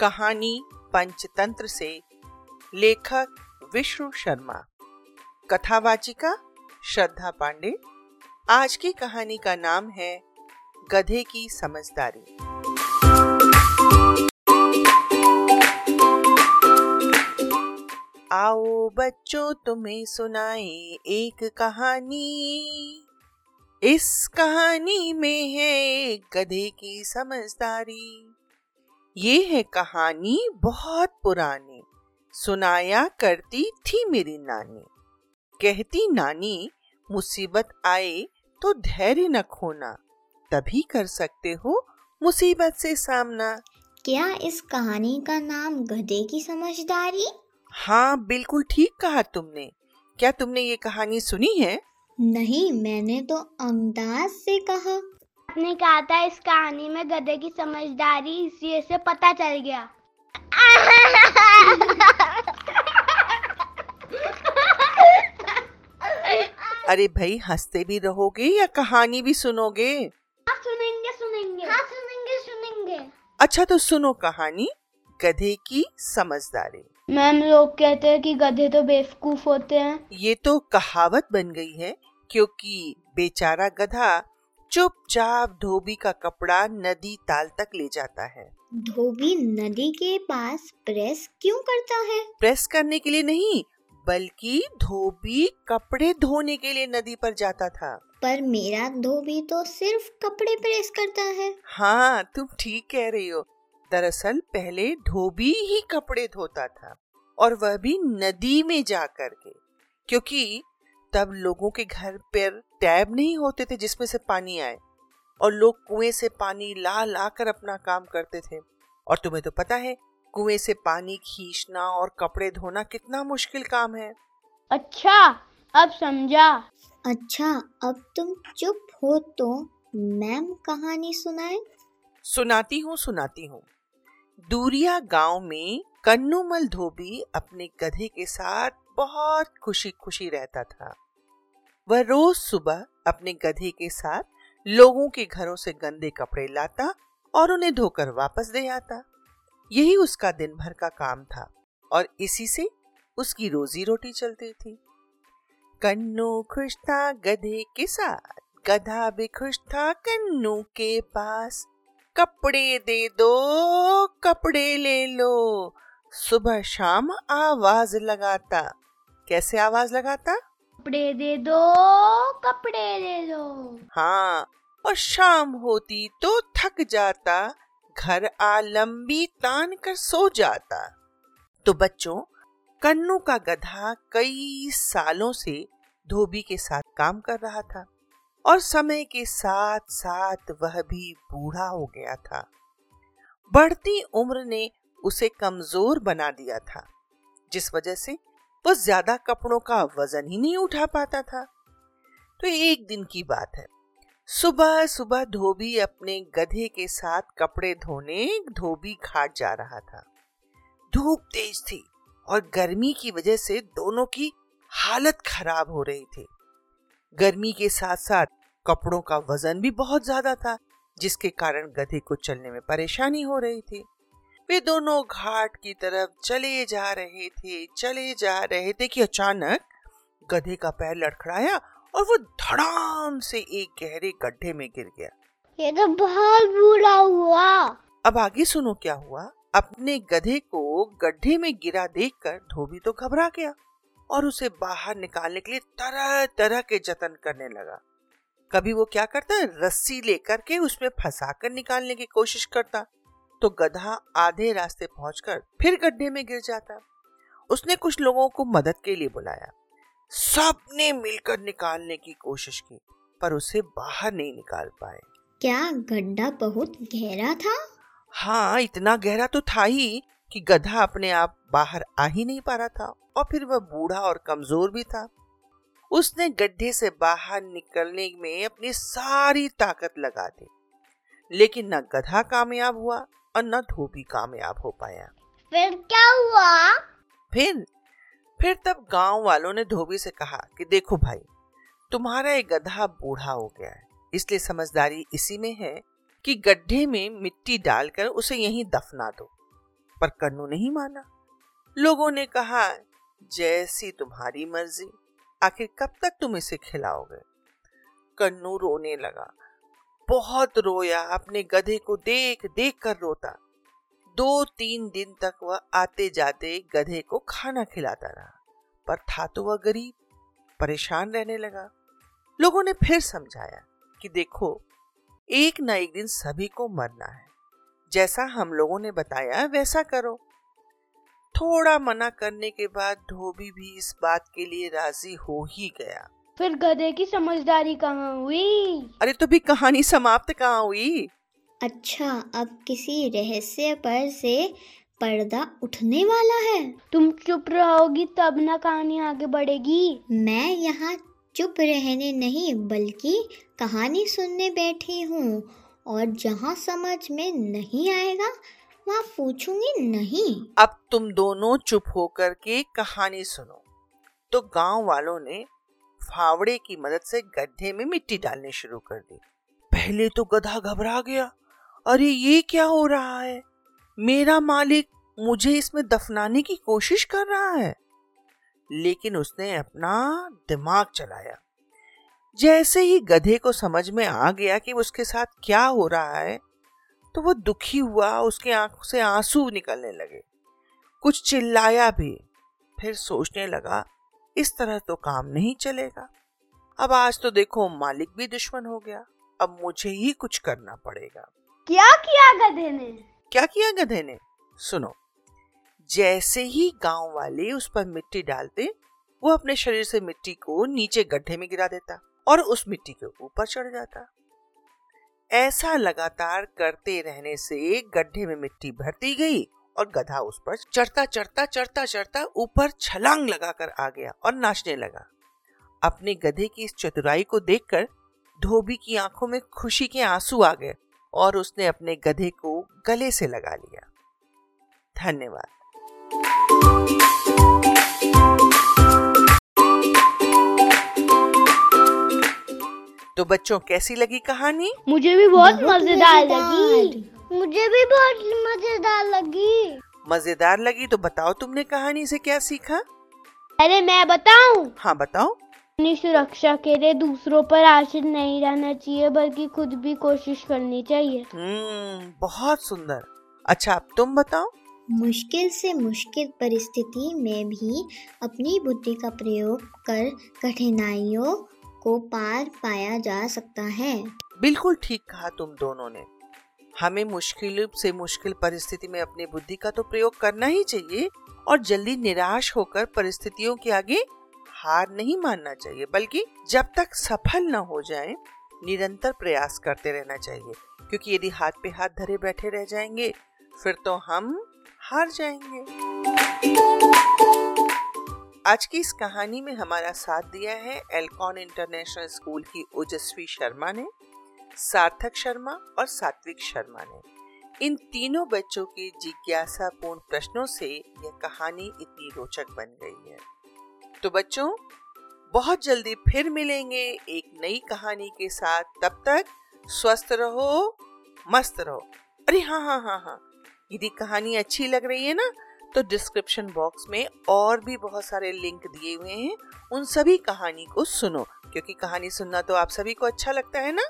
कहानी पंचतंत्र से लेखक विष्णु शर्मा। कथावाचिका श्रद्धा पांडे। आज की कहानी का नाम है गधे की समझदारी। आओ बच्चों, तुम्हें सुनाए एक कहानी। इस कहानी में है गधे की समझदारी। ये है कहानी बहुत पुरानी। सुनाया करती थी मेरी नानी। कहती नानी मुसीबत आए तो धैर्य न खोना। तभी कर सकते हो मुसीबत से सामना। क्या इस कहानी का नाम गधे की समझदारी? हाँ बिल्कुल ठीक कहा तुमने। क्या तुमने ये कहानी सुनी है? नहीं मैंने तो अंदाज से कहा। आपने कहा था इस कहानी में गधे की समझदारी इसलिए से पता चल गया। अरे भाई हँसते भी रहोगे या कहानी भी सुनोगे? हाँ सुनेंगे सुनेंगे। हाँ सुनेंगे सुनेंगे। अच्छा तो सुनो कहानी गधे की समझदारी। मैम लोग कहते हैं कि गधे तो बेवकूफ़ होते हैं। ये तो कहावत बन गई है क्योंकि बेचारा गधा चुपचाप धोबी का कपड़ा नदी ताल तक ले जाता है। धोबी नदी के पास प्रेस क्यों करता है? प्रेस करने के लिए नहीं बल्कि धोबी कपड़े धोने के लिए नदी पर जाता था। पर मेरा धोबी तो सिर्फ़ कपड़े प्रेस करता है। हाँ तुम ठीक कह रही हो। दरअसल पहले धोबी ही कपड़े धोता था और वह भी नदी में जा कर के क्योंकि तब लोगों के घर पर टैब नहीं होते थे जिसमें से पानी आए। और लोग कुएँ से पानी ला ला कर अपना काम करते थे। और तुम्हें तो पता है कुएँ से पानी खींचना और कपड़े धोना कितना मुश्किल काम है। अच्छा अब समझा। अच्छा अब तुम चुप हो तो मैम कहानी सुनाए। सुनाती हूँ सुनाती हूँ। दूरिया गाँव में कन्नूमल धोबी अपने गधे के साथ बहुत खुशी खुशी रहता था। वह रोज सुबह अपने गधे के साथ लोगों के घरों से गंदे कपड़े लाता और उन्हें धोकर वापस दे आता। यही उसका दिन भर का काम था और इसी से उसकी रोजी रोटी चलती थी। कन्नू खुश था गधे के साथ, गधा भी खुश था कन्नू के पास। कपड़े दे दो, कपड़े ले लो। सुबह शाम आवाज़ लगाता। कैसे आवाज़ लगाता? कपड़े दे दो, कपड़े दे दो। हाँ और शाम होती तो थक जाता, घर आ लंबी तान कर सो जाता। तो बच्चों, कन्नू का गधा कई सालों से धोबी के साथ काम कर रहा था, और समय के साथ साथ वह भी बूढ़ा हो गया था। बढ़ती उम्र ने उसे कमज़ोर बना दिया था, जिस वजह से वह ज़्यादा कपड़ों का वज़न ही नहीं उठा पाता था। तो एक दिन की बात है। सुबह सुबह धोबी अपने गधे के साथ कपड़े धोने धोबी घाट जा रहा था। धूप तेज थी और गर्मी की वजह से दोनों की हालत खराब हो रही थी। गर्मी के साथ साथ कपड़ों का वज़न भी बहुत ज़्यादा था, जिसके कारण गधे को चलने में परेशानी हो रही थी। वे दोनों घाट की तरफ़ चले जा रहे थे चले जा रहे। थे कि अचानक गधे का पैर लड़खड़ाया और वो धड़ाम से एक गहरे गड्ढे में गिर गया। ये तो बहुत बुरा हुआ। अब आगे सुनो क्या हुआ। अपने गधे को गड्ढे में गिरा देखकर धोबी तो घबरा गया और उसे बाहर निकालने के लिए तरह तरह के जतन करने लगा। कभी वो क्या करता? रस्सी लेकर के उसमें फंसा कर निकालने की कोशिश करता। तो गधा आधे रास्ते पहुंचकर फिर गड्ढे में गिर जाता। उसने कुछ लोगों को मदद के लिए बुलाया। सबने मिलकर निकालने की कोशिश की पर उसे बाहर नहीं निकाल पाए। क्या गड्ढा बहुत गहरा था? हाँ इतना गहरा तो था ही कि गधा अपने आप बाहर आ ही नहीं पा रहा था और फिर वह बूढ़ा और कमज़ोर भी था। उसने गड्ढे से बाहर निकलने में अपनी सारी ताकत लगा दी। लेकिन न गधा कामयाब हुआ और न धोबी कामयाब हो पाया। फिर क्या हुआ? फिर फिर तब गाँव वालों ने धोबी से कहा कि देखो भाई तुम्हारा एक गधा बूढ़ा हो गया है। इसलिए समझदारी इसी में है कि गड्ढे में मिट्टी डालकर उसे यहीं दफना दो। पर कन्नू नहीं माना। लोगों ने कहा जैसी तुम्हारी मर्ज़ी आखिर कब तक तुम इसे खिलाओगे? कन्नू रोने लगा। बहुत रोया, अपने गधे को देख देख कर रोता। दो तीन दिन तक वह आते जाते गधे को खाना खिलाता रहा, पर था तो वह गरीब, परेशान रहने लगा। लोगों ने फिर समझाया कि देखो, एक ना एक दिन सभी को मरना है। जैसा हम लोगों ने बताया, वैसा करो। थोड़ा मना करने के बाद धोबी भी इस बात के लिए राज़ी हो ही गया। फिर गधे की समझदारी कहाँ हुई? अरे तो भी कहानी समाप्त कहाँ हुई? अच्छा अब किसी रहस्य पर से पर्दा उठने वाला है। तुम चुप रहोगी तब ना कहानी आगे बढ़ेगी। मैं यहाँ चुप रहने नहीं बल्कि कहानी सुनने बैठी हूँ और जहाँ समझ में नहीं आएगा वहाँ पूछूँगी नहीं। अब तुम दोनों चुप होकर के कहानी सुनो। तो गाँव वालों ने फावड़े की मदद से गड्ढे में मिट्टी डालनी शुरू कर दी। पहले तो गधा घबरा गया। अरे, ये क्या हो रहा है? मेरा मालिक मुझे इसमें दफनाने की कोशिश कर रहा है। लेकिन उसने अपना दिमाग चलाया। जैसे ही गधे को समझ में आ गया कि उसके साथ क्या हो रहा है तो वो दुखी हुआ, उसके आँखों से आँसू निकलने लगे। कुछ चिल्लाया भी, फिर सोचने लगा इस तरह तो काम नहीं चलेगा। अब आज तो देखो मालिक भी दुश्मन हो गया। अब मुझे ही कुछ करना पड़ेगा। क्या किया गधे ने? क्या किया गधे ने? सुनो जैसे ही गाँव वाले उस पर मिट्टी डालते वो अपने शरीर से मिट्टी को नीचे गड्ढे में गिरा देता और उस मिट्टी के ऊपर चढ़ जाता। ऐसा लगातार करते रहने से गड्ढे में मिट्टी भरती गई और गधा उस पर चढ़ता चढ़ता चढ़ता चढ़ता ऊपर छलांग लगाकर आ गया और नाचने लगा। अपने गधे की इस चतुराई को देखकर धोबी की आँखों में खुशी के आँसू आ गए और उसने अपने गधे को गले से लगा लिया। धन्यवाद। तो बच्चों कैसी लगी कहानी? मुझे भी बहुत मज़ेदार। लगी। मुझे भी बहुत मज़ेदार लगी। मज़ेदार लगी? तो बताओ तुमने कहानी से क्या सीखा? अरे मैं बताऊँ? हाँ बताओ। अपनी सुरक्षा के लिए दूसरों पर आश्रित नहीं रहना चाहिए बल्कि खुद भी कोशिश करनी चाहिए। हम्म बहुत सुंदर। अच्छा अब तुम बताओ। मुश्किल से मुश्किल परिस्थिति में भी अपनी बुद्धि का प्रयोग कर कठिनाइयों को पार पाया जा सकता है। बिल्कुल ठीक कहा तुम दोनों ने। हमें मुश्किल से मुश्किल परिस्थिति में अपनी बुद्धि का तो प्रयोग करना ही चाहिए और जल्दी निराश होकर परिस्थितियों के आगे हार नहीं मानना चाहिए, बल्कि जब तक सफल न हो जाए, निरंतर प्रयास करते रहना चाहिए। क्योंकि यदि हाथ पे हाथ धरे बैठे रह जाएँगे, फिर तो हम हार जाएँगे। आज की इस कहानी में हमारा साथ दिया है एल्कॉन इंटरनेशनल स्कूल की ओजस्वी शर्मा ने। सार्थक शर्मा और सात्विक शर्मा ने। इन तीनों बच्चों के जिज्ञासापूर्ण प्रश्नों से यह कहानी इतनी रोचक बन गई है। तो बच्चों, बहुत जल्दी फिर मिलेंगे एक नई कहानी के साथ। तब तक स्वस्थ रहो, मस्त रहो। अरे हाँ हाँ हाँ हाँ यदि कहानी अच्छी लग रही है ना तो डिस्क्रिप्शन बॉक्स में और भी बहुत सारे लिंक दिए हुए हैं। उन सभी कहानी को सुनो, क्योंकि कहानी सुनना तो आप सभी को अच्छा लगता है ना?